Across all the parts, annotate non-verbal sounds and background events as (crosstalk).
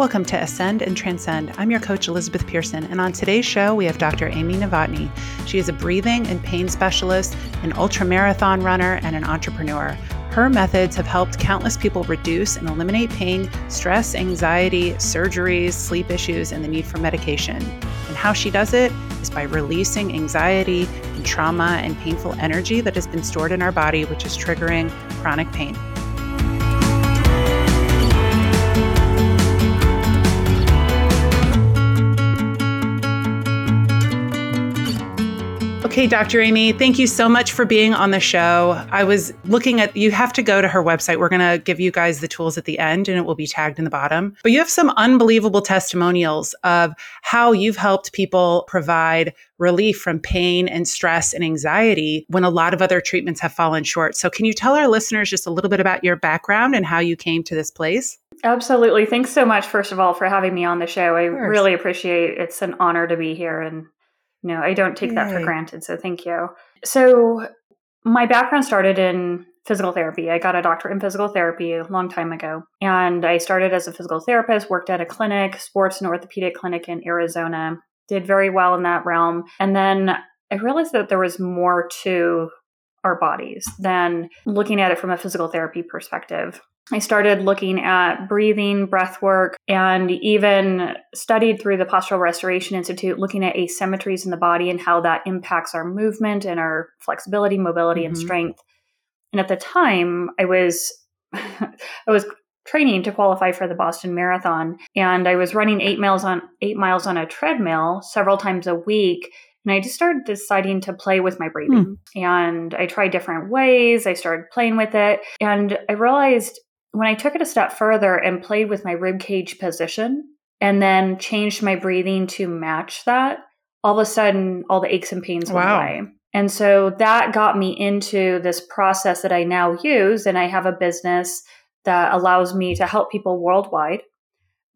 Welcome to Ascend and Transcend. I'm your coach, Elizabeth Pearson, and on today's show, we have Dr. Amy Novotny. She is a breathing and pain specialist, an ultra marathon runner, and an entrepreneur. Her methods have helped countless people reduce and eliminate pain, stress, anxiety, surgeries, sleep issues, and the need for medication. And how she does it is by releasing anxiety and trauma and painful energy that has been stored in our body, which is triggering chronic pain. Okay, Dr. Amy, thank you so much for being on the show. I was looking at, you have to go to her website. We're going to give you guys the tools at the end and it will be tagged in the bottom. But you have some unbelievable testimonials of how you've helped people provide relief from pain and stress and anxiety when a lot of other treatments have fallen short. So, can you tell our listeners just a little bit about your background and how you came to this place? Absolutely. Thanks so much, first of all, for having me on the show. I really appreciate it. It's an honor to be here and no, I don't take Yay. that for granted. So thank you. So my background started in physical therapy. I got a doctorate in physical therapy a long time ago. And I started as a physical therapist, worked at a clinic, sports and orthopedic clinic in Arizona, did very well in that realm. And then I realized that there was more to our bodies than looking at it from a physical therapy perspective. I started looking at breathing, breath work, and even studied through the Postural Restoration Institute, looking at asymmetries in the body and how that impacts our movement and our flexibility, mobility, mm-hmm. and strength. And at the time, I was (laughs) I was training to qualify for the Boston Marathon, and I was running eight miles on eight miles on a treadmill several times a week. And I just started deciding to play with my breathing. Hmm. And I tried different ways. I started playing with it. And I realized when I took it a step further and played with my rib cage position and then changed my breathing to match that, all of a sudden all the aches and pains went away. And so that got me into this process that I now use. And I have a business that allows me to help people worldwide.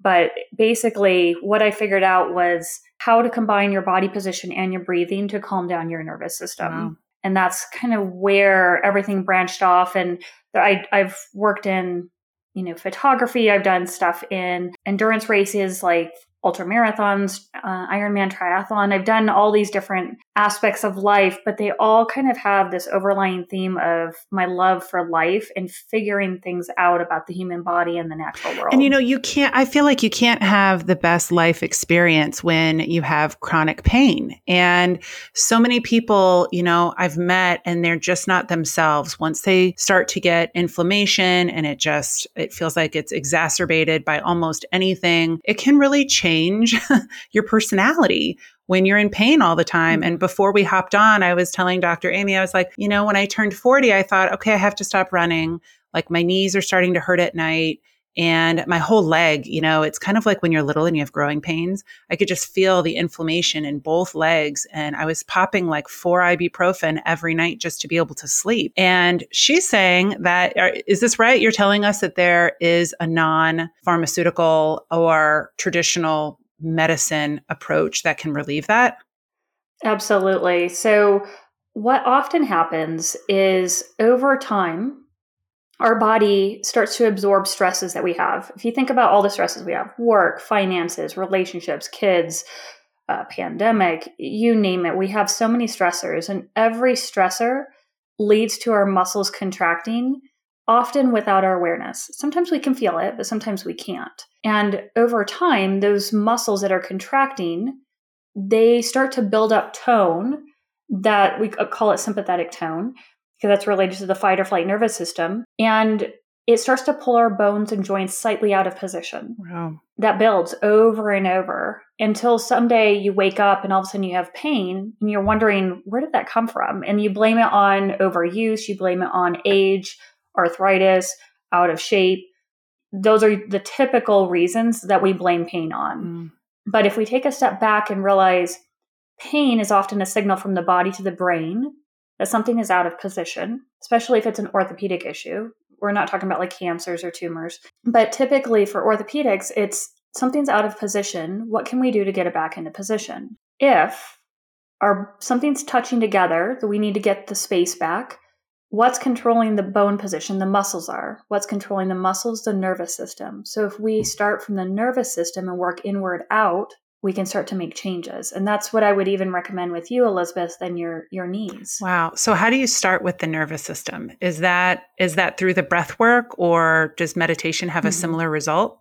But basically, what I figured out was how to combine your body position and your breathing to calm down your nervous system. Wow. And that's kind of where everything branched off. And I, I've worked in, you know, photography. I've done stuff in endurance races like ultra marathons, uh, Ironman triathlon. I've done all these different aspects of life, but they all kind of have this overlying theme of my love for life and figuring things out about the human body and the natural world. And you know, you can't, I feel like you can't have the best life experience when you have chronic pain. And so many people, you know, I've met and they're just not themselves. Once they start to get inflammation and it just, it feels like it's exacerbated by almost anything, it can really change change (laughs) your personality when you're in pain all the time. Mm-hmm. And before we hopped on, I was telling Dr. Amy, I was like, you know, when I turned 40, I thought, okay, I have to stop running. Like my knees are starting to hurt at night and my whole leg, you know, it's kind of like when you're little and you have growing pains. I could just feel the inflammation in both legs. And I was popping like four ibuprofen every night just to be able to sleep. And she's saying that, is this right? You're telling us that there is a non pharmaceutical or traditional medicine approach that can relieve that? Absolutely. So, what often happens is over time, our body starts to absorb stresses that we have. If you think about all the stresses we have work, finances, relationships, kids, uh, pandemic, you name it, we have so many stressors, and every stressor leads to our muscles contracting, often without our awareness. Sometimes we can feel it, but sometimes we can't. And over time, those muscles that are contracting, they start to build up tone that we call it sympathetic tone because that's related to the fight or flight nervous system. And it starts to pull our bones and joints slightly out of position. Wow. That builds over and over until someday you wake up and all of a sudden you have pain and you're wondering, where did that come from? And you blame it on overuse, you blame it on age, arthritis, out of shape. Those are the typical reasons that we blame pain on. Mm. But if we take a step back and realize pain is often a signal from the body to the brain that something is out of position, especially if it's an orthopedic issue. We're not talking about like cancers or tumors, but typically for orthopedics, it's something's out of position. What can we do to get it back into position? If our something's touching together, that we need to get the space back, what's controlling the bone position? The muscles are. What's controlling the muscles? The nervous system. So if we start from the nervous system and work inward out, we can start to make changes. And that's what I would even recommend with you, Elizabeth, than your your knees. Wow. So how do you start with the nervous system? Is that is that through the breath work or does meditation have a mm-hmm. similar result?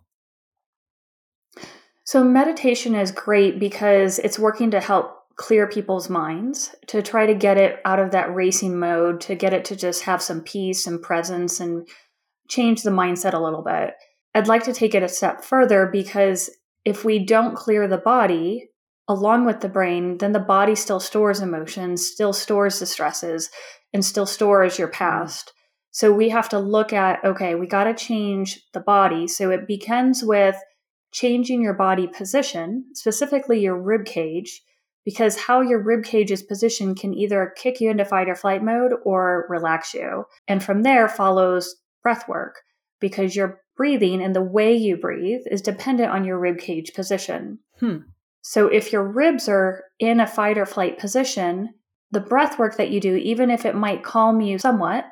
So meditation is great because it's working to help clear people's minds, to try to get it out of that racing mode, to get it to just have some peace and presence and change the mindset a little bit. I'd like to take it a step further because if we don't clear the body along with the brain, then the body still stores emotions, still stores the stresses, and still stores your past. So we have to look at okay, we got to change the body. So it begins with changing your body position, specifically your rib cage, because how your rib cage is positioned can either kick you into fight or flight mode or relax you. And from there follows breath work because your breathing and the way you breathe is dependent on your rib cage position. Hmm. So if your ribs are in a fight or flight position, the breath work that you do, even if it might calm you somewhat,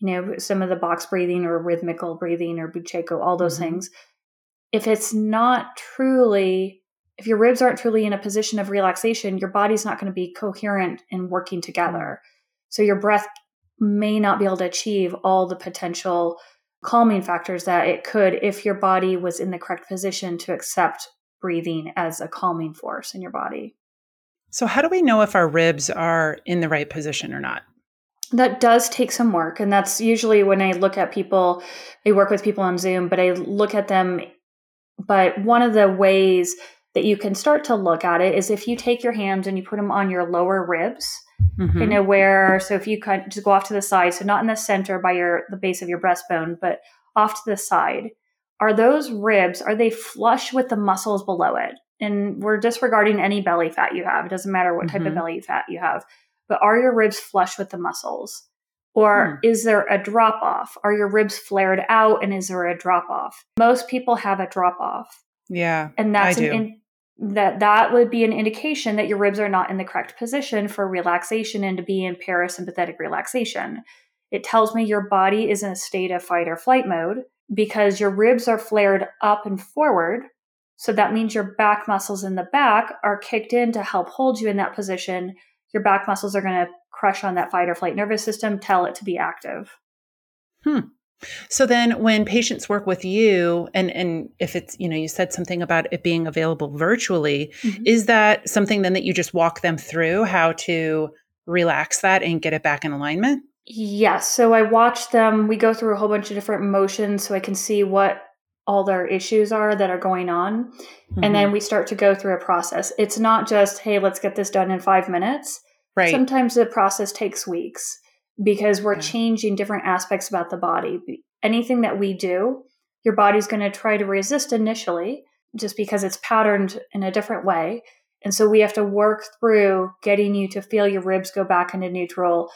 you know, some of the box breathing or rhythmical breathing or Buteyko, all those mm-hmm. things, if it's not truly, if your ribs aren't truly in a position of relaxation, your body's not going to be coherent and working together. So your breath may not be able to achieve all the potential calming factors that it could if your body was in the correct position to accept breathing as a calming force in your body. So, how do we know if our ribs are in the right position or not? That does take some work. And that's usually when I look at people, I work with people on Zoom, but I look at them. But one of the ways that you can start to look at it is if you take your hands and you put them on your lower ribs mm-hmm. kind of where so if you kind of just go off to the side so not in the center by your the base of your breastbone but off to the side. Are those ribs are they flush with the muscles below it? And we're disregarding any belly fat you have. It doesn't matter what type mm-hmm. of belly fat you have. But are your ribs flush with the muscles? Or hmm. is there a drop off are your ribs flared out and is there a drop off most people have a drop off yeah and that's an in, that that would be an indication that your ribs are not in the correct position for relaxation and to be in parasympathetic relaxation. It tells me your body is in a state of fight or flight mode because your ribs are flared up and forward. So that means your back muscles in the back are kicked in to help hold you in that position. Your back muscles are going to crush on that fight or flight nervous system, tell it to be active. Hmm. So then when patients work with you and and if it's you know you said something about it being available virtually mm-hmm. is that something then that you just walk them through how to relax that and get it back in alignment? Yes. So I watch them we go through a whole bunch of different motions so I can see what all their issues are that are going on mm-hmm. and then mm-hmm. we start to go through a process. It's not just hey let's get this done in 5 minutes. Right. Sometimes the process takes weeks because we're yeah. changing different aspects about the body. Anything that we do, your body's going to try to resist initially just because it's patterned in a different way. And so we have to work through getting you to feel your ribs go back into neutral,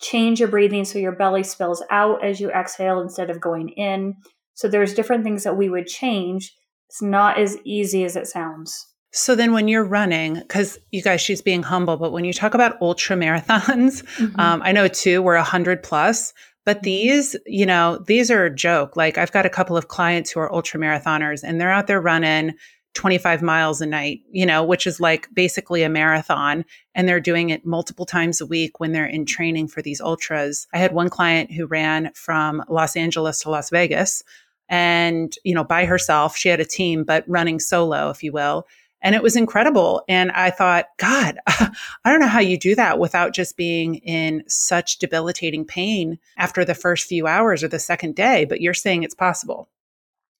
change your breathing so your belly spills out as you exhale instead of going in. So there's different things that we would change. It's not as easy as it sounds. So then when you're running, because you guys, she's being humble, but when you talk about ultra marathons, mm-hmm. um, I know too, we're a hundred plus, but mm-hmm. these, you know, these are a joke. Like I've got a couple of clients who are ultra marathoners and they're out there running 25 miles a night, you know, which is like basically a marathon. And they're doing it multiple times a week when they're in training for these ultras. I had one client who ran from Los Angeles to Las Vegas and, you know, by herself. She had a team, but running solo, if you will and it was incredible. And I thought, God, (laughs) I don't know how you do that without just being in such debilitating pain after the first few hours or the second day. But you're saying it's possible.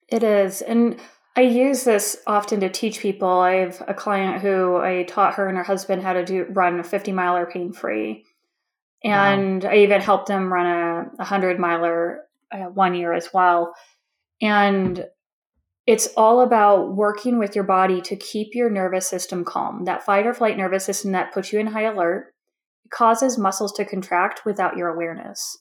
It is. And I use this often to teach people. I have a client who I taught her and her husband how to do run a 50 miler pain free. And wow. I even helped them run a 100 miler uh, one year as well. And it's all about working with your body to keep your nervous system calm. That fight or flight nervous system that puts you in high alert causes muscles to contract without your awareness.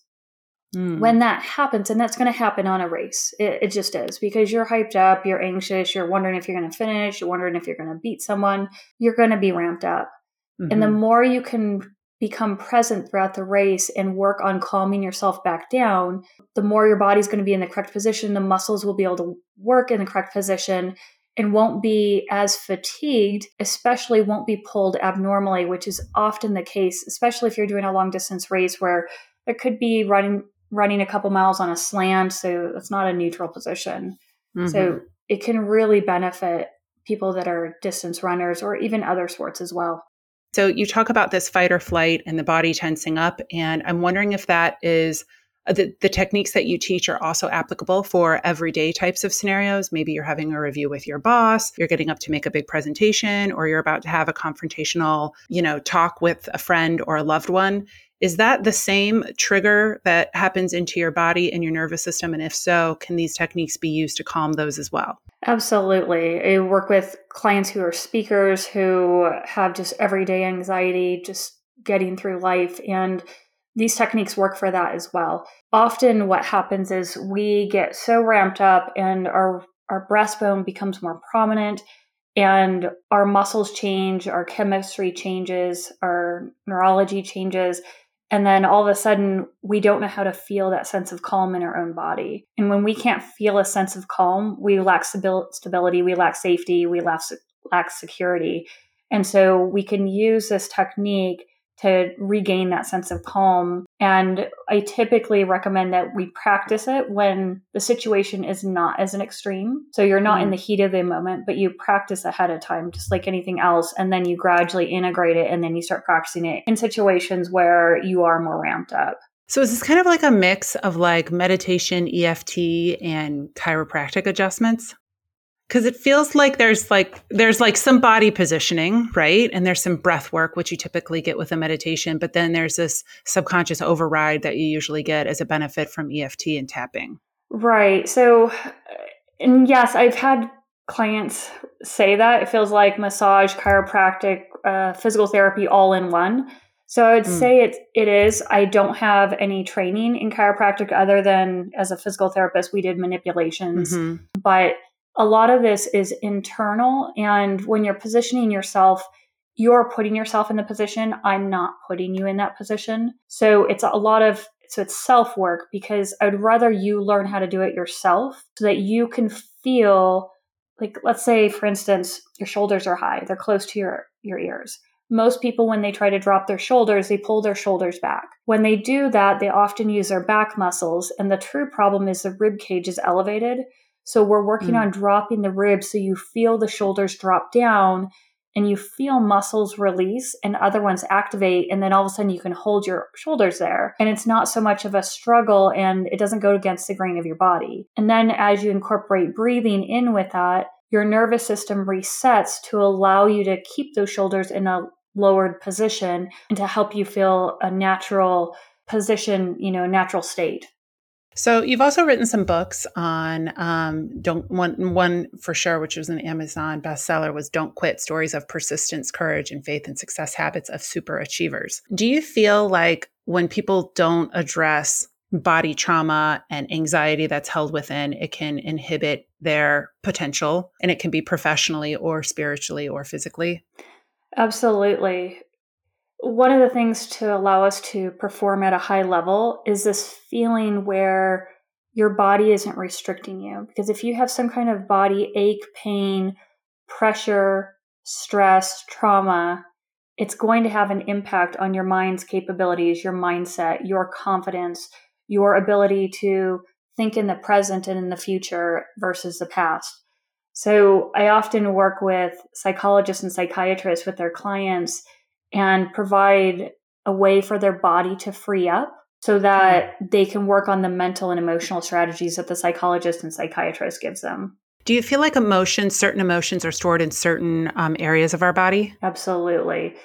Mm. When that happens, and that's going to happen on a race, it, it, just is because you're hyped up, you're anxious, you're wondering if you're going to finish, you're wondering if you're going to beat someone, you're going to be ramped up. Mm-hmm. And the mm-hmm. more you can become present throughout the race and work on calming yourself back down, the more your body's going to be in the correct position, the muscles will be able to work in the correct position and won't be as fatigued, especially won't be pulled abnormally, which is often the case, especially if you're doing a long distance race where there could be running running a couple miles on a slant, so it's not a neutral position. Mm-hmm. So it can really benefit people that are distance runners or even other sports as well. So you talk about this fight or flight and the body tensing up, and I'm wondering if that is uh, the, the techniques that you teach are also applicable for everyday types of scenarios. Maybe you're having a review with your boss, you're getting up to make a big presentation, or you're about to have a confrontational, you know, talk with a friend or a loved one. Is that the same trigger that happens into your body and your nervous system? And if so, can these techniques be used to calm those as well? Absolutely. I work with clients who are speakers who have just everyday anxiety, just getting through life. And these techniques work for that as well. Often, what happens is we get so ramped up and our, our breastbone becomes more prominent and our muscles change, our chemistry changes, our neurology changes. And then all of a sudden, we don't know how to feel that sense of calm in our own body. And when we can't feel a sense of calm, we lack stability, we lack safety, we lack, lack security. And so we can use this technique to regain that sense of calm. And I typically recommend that we practice it when the situation is not as an extreme. So you're not mm. in the heat of the moment, but you practice ahead of time, just like anything else. And then you gradually integrate it and then you start practicing it in situations where you are more ramped up. So is this kind of like a mix of like meditation, EFT, and chiropractic adjustments? Because it feels like there's like there's like some body positioning right and there's some breath work which you typically get with a meditation but then there's this subconscious override that you usually get as a benefit from eft and tapping right so and yes i've had clients say that it feels like massage chiropractic uh, physical therapy all in one so I would mm. say it it is. I don't have any training in chiropractic other than as a physical therapist we did manipulations. Mm-hmm. But a lot of this is internal. And when you're positioning yourself, you're putting yourself in the position. I'm not putting you in that position. So it's a lot of, so it's self work because I'd rather you learn how to do it yourself so that you can feel like, let's say, for instance, your shoulders are high, they're close to your, your ears. Most people, when they try to drop their shoulders, they pull their shoulders back. When they do that, they often use their back muscles. And the true problem is the rib cage is elevated. So we're working mm. on dropping the ribs so you feel the shoulders drop down and you feel muscles release and other ones activate. And then all of a sudden you can hold your shoulders there. And it's not so much of a struggle and it doesn't go against the grain of your body. And then as you incorporate breathing in with that, your nervous system resets to allow you to keep those shoulders in a lowered position and to help you feel a natural position, you know, natural state. So you've also written some books on um, don't one one for sure, which was an Amazon bestseller, was "Don't Quit: Stories of Persistence, Courage, and Faith and Success Habits of Super Achievers." Do you feel like when people don't address body trauma and anxiety that's held within, it can inhibit their potential, and it can be professionally or spiritually or physically? Absolutely one of the things to allow us to perform at a high level is this feeling where your body isn't restricting you. Because if you have some kind of body ache, pain, pressure, stress, trauma, it's going to have an impact on your mind's capabilities, your mindset, your confidence, your ability to think in the present and in the future versus the past. So I often work with psychologists and psychiatrists with their clients and provide a way for their body to free up so that mm. they can work on the mental and emotional strategies that the psychologist and psychiatrist gives them. Do you feel like emotions, certain emotions, are stored in certain um, areas of our body? Absolutely.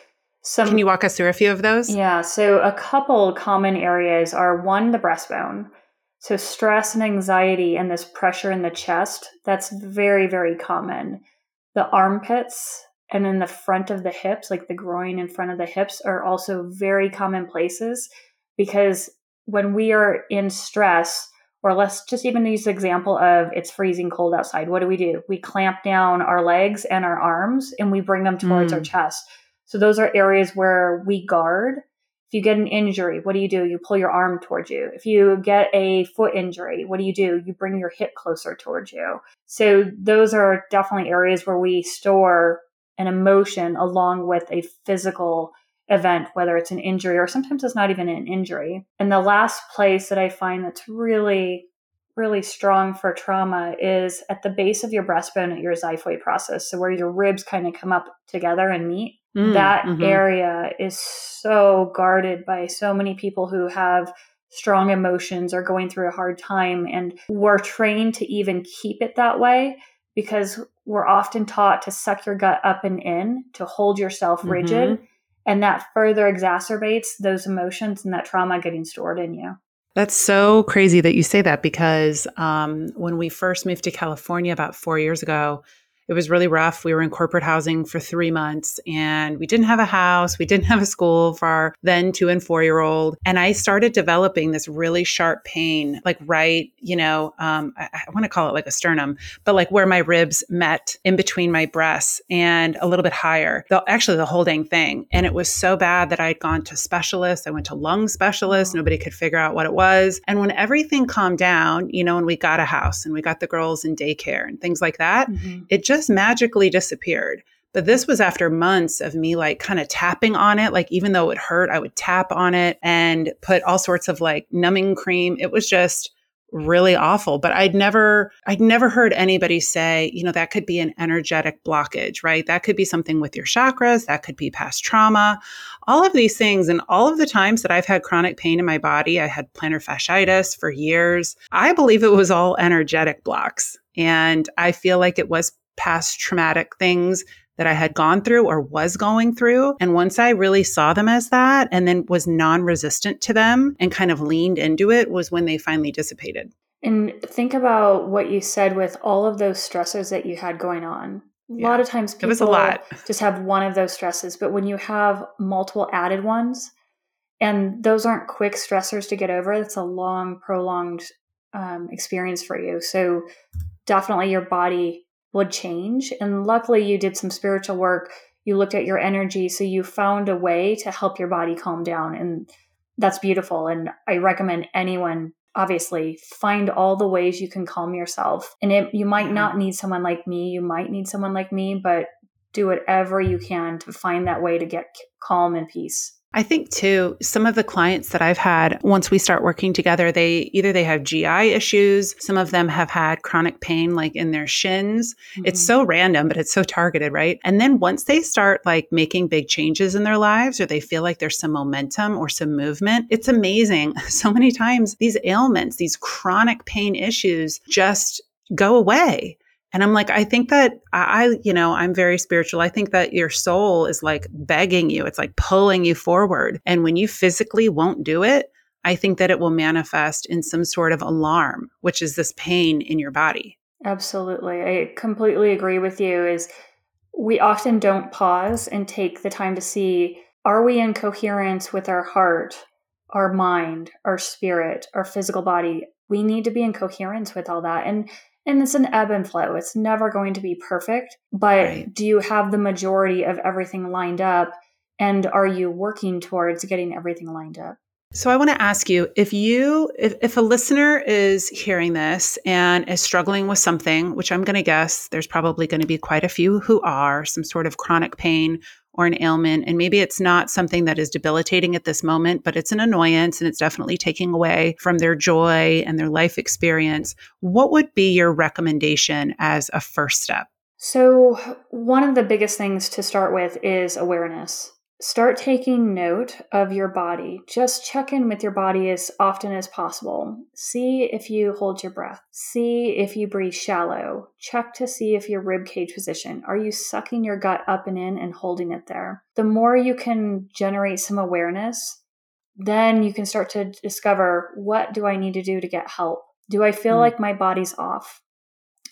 Some, Can you walk us through a few of those? Yeah. So, a couple common areas are one, the breastbone. So, stress and anxiety and this pressure in the chest, that's very, very common. The armpits, and then the front of the hips, like the groin in front of the hips, are also very common places because when we are in stress, or let's just even use the example of it's freezing cold outside. What do we do? We clamp down our legs and our arms and we bring them towards mm. our chest. So those are areas where we guard If you get an injury, what do you do? You pull your arm towards you. If you get a foot injury, what do you do? You bring your hip closer towards you. So those are definitely areas where we store an emotion along with a physical event, whether it's an injury or sometimes it's not even an injury. And the last place that I find that's really, really strong for trauma is at the base of your breastbone at your xiphoid process. So where your ribs kind of come up together and meet. Mm, that mm-hmm. area is so guarded by so many people who have strong emotions or going through a hard time. And we're trained to even keep it that way because we're often taught to suck your gut up and in, to hold yourself rigid. Mm-hmm. And that further exacerbates those emotions and that trauma getting stored in you. That's so crazy that you say that because um, when we first moved to California about four years ago, it was really rough. We were in corporate housing for three months and we didn't have a house. We didn't (laughs) have a school for our then two and four year old. And I started developing this really sharp pain, like right, you know, um, I, I want to call it like a sternum, but like where my ribs met in between my breasts and a little bit higher. The, actually, the whole dang thing. And it was so bad that I'd gone to specialists. I went to lung specialists. Nobody could figure out what it was. And when everything calmed down, you know, and we got a house and we got the girls in daycare and things like that, mm-hmm. it just just magically disappeared. But this was after months of me like kind of tapping on it. Like, even though it hurt, I would tap on it and put all sorts of like numbing cream. It was just really awful. But I'd never, I'd never heard anybody say, you know, that could be an energetic blockage, right? That could be something with your chakras. That could be past trauma, all of these things. And all of the times that I've had chronic pain in my body, I had plantar fasciitis for years. I believe it was all energetic blocks. And I feel like it was past traumatic things that I had gone through or was going through. And once I really saw them as that and then was non resistant to them and kind of leaned into it was when they finally dissipated. And think about what you said with all of those stressors that you had going on. A yeah. lot of times people it was a lot. (laughs) just have one of those stresses, but when you have multiple added ones, and those aren't quick stressors to get over, that's a long, prolonged um, experience for you. So definitely your body would change. And luckily, you did some spiritual work. You looked at your energy. So you found a way to help your body calm down. And that's beautiful. And I recommend anyone obviously find all the ways you can calm yourself and it, you might not need someone like me you might need someone like me but do whatever you can to find that way to get calm and peace I think too, some of the clients that I've had, once we start working together, they either they have GI issues, some of them have had chronic pain like in their shins. Mm-hmm. It's so random, but it's so targeted, right? And then once they start like making big changes in their lives or they feel like there's some momentum or some movement, it's amazing. (laughs) So many times these ailments, these chronic pain issues just go away. And I'm like, I think that I, you know, I'm very spiritual. I think that your soul is like begging you, it's like pulling you forward. And when you physically won't do it, I think that it will manifest in some sort of alarm, which is this pain in your body. Absolutely. I completely agree with you is we often don't pause and take the time to see are we in coherence with our heart, our mind, our spirit, our physical body? We need to be in coherence with all that. And and it's an ebb and flow. It's never going to be perfect, but right. do you have the majority of everything lined up? And are you working towards getting everything lined up? So I want to ask you if you if, if a listener is hearing this and is struggling with something, which I'm going to guess there's probably going to be quite a few who are, some sort of chronic pain or an ailment. And maybe it's not something that is debilitating at this moment, but it's an annoyance and it's definitely taking away from their joy and their life experience. What would be your recommendation as a first step? So, one of the biggest things to start with is awareness start taking note of your body. Just check in with your body as often as possible. See if you hold your breath. See if you breathe shallow. Check to see if your rib cage position. Are you sucking your gut up and in and holding it there? The more you can generate some awareness, then you can start to discover what do I need to do to get help? Do I feel mm. like my body's off?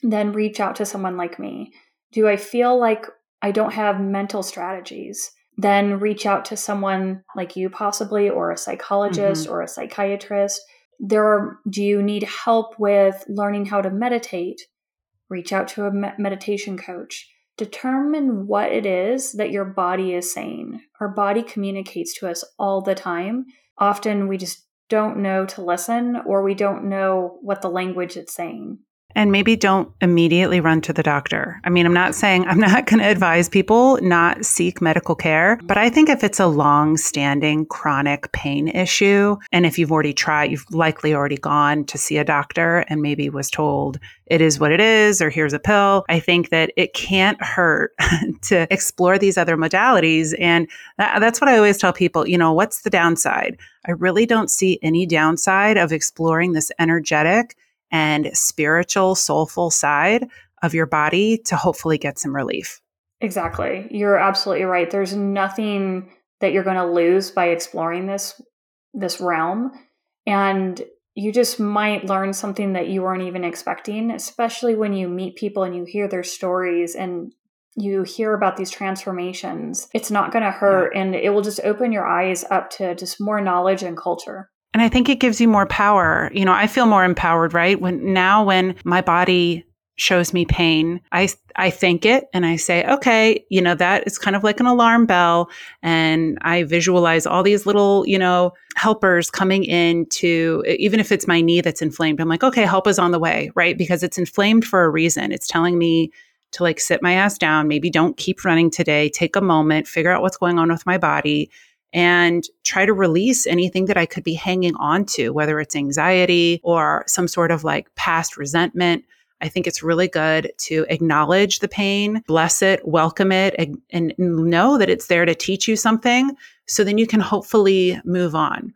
Then reach out to someone like me. Do I feel like I don't have mental strategies? Then reach out to someone like you possibly or a psychologist mm-hmm. or a psychiatrist there are do you need help with learning how to meditate reach out to a me- meditation coach determine what it is that your body is saying. Our body communicates to us all the time. Often we just don't know to listen or we don't know what the language it's saying. And maybe don't immediately run to the doctor. I mean, I'm not saying I'm not going to advise people not seek medical care, but I think if it's a long standing chronic pain issue, and if you've already tried, you've likely already gone to see a doctor and maybe was told it is what it is, or here's a pill. I think that it can't hurt (laughs) to explore these other modalities. And that, that's what I always tell people, you know, what's the downside? I really don't see any downside of exploring this energetic and spiritual, soulful side of your body to hopefully get some relief. Exactly. You're absolutely right. There's nothing that you're going to lose by exploring this this realm and you just might learn something that you weren't even expecting, especially when you meet people and you hear their stories and you hear about these transformations. It's not going to hurt yeah. and it will just open your eyes up to just more knowledge and culture. And I think it gives you more power. You know, I feel more empowered, right? When now when my body shows me pain, I I think it and I say, okay, you know, that is kind of like an alarm bell and I visualize all these little, you know, helpers coming in to even if it's my knee that's inflamed, I'm like, okay, help is on the way, right? Because it's inflamed for a reason. It's telling me to like sit my ass down, maybe don't keep running today, take a moment, figure out what's going on with my body and try to release anything that I could be hanging on to, whether it's anxiety or some sort of like past resentment. I think it's really good to acknowledge the pain, bless it, welcome it, and, and know that it's there to teach you something. So then you can hopefully move on.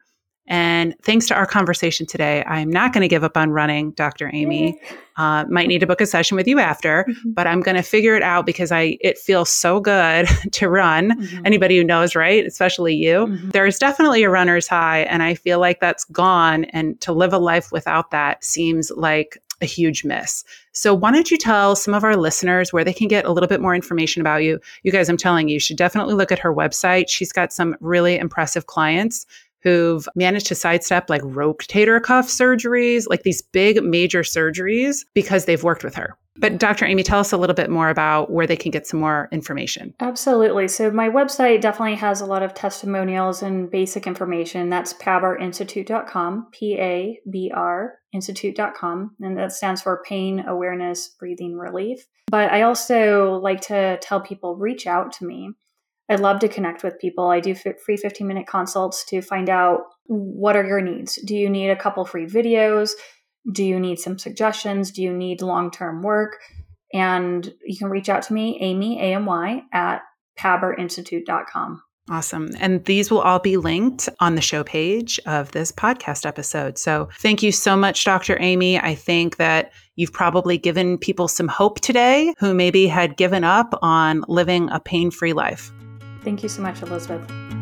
And thanks to our conversation today, I'm not going to give up on running, Dr. Amy. Uh, might need to book a session with you after, mm-hmm. but I'm going to figure it out because I it feels so good (laughs) to run. Mm-hmm. Anybody who knows, right? Especially you. Mm-hmm. There's definitely a runner's high, and I feel like that's gone. And to live a life without that seems like a huge miss. So, why don't you tell some of our listeners where they can get a little bit more information about you? You guys, I'm telling you, you should definitely look at her website. She's got some really impressive clients who've managed to sidestep like rotator cuff surgeries, like these big major surgeries because they've worked with her. But Dr. Amy, tell us a little bit more about where they can get some more information. Absolutely. So my website definitely has a lot of testimonials and basic information. That's pabrinstitute.com, P-A-B-R institute.com, and that stands for Pain Awareness Breathing Relief. But I also like to tell people reach out to me. I love to connect with people. I do free 15 minute consults to find out what are your needs. Do you need a couple free videos? Do you need some suggestions? Do you need long term work? And you can reach out to me, Amy, A M Y, at pabrinstitute.com. Awesome. And these will all be linked on the show page of this podcast episode. So thank you so much, Dr. Amy. I think that you've probably given people some hope today who maybe had given up on living a pain free life. Thank you so much, Elizabeth.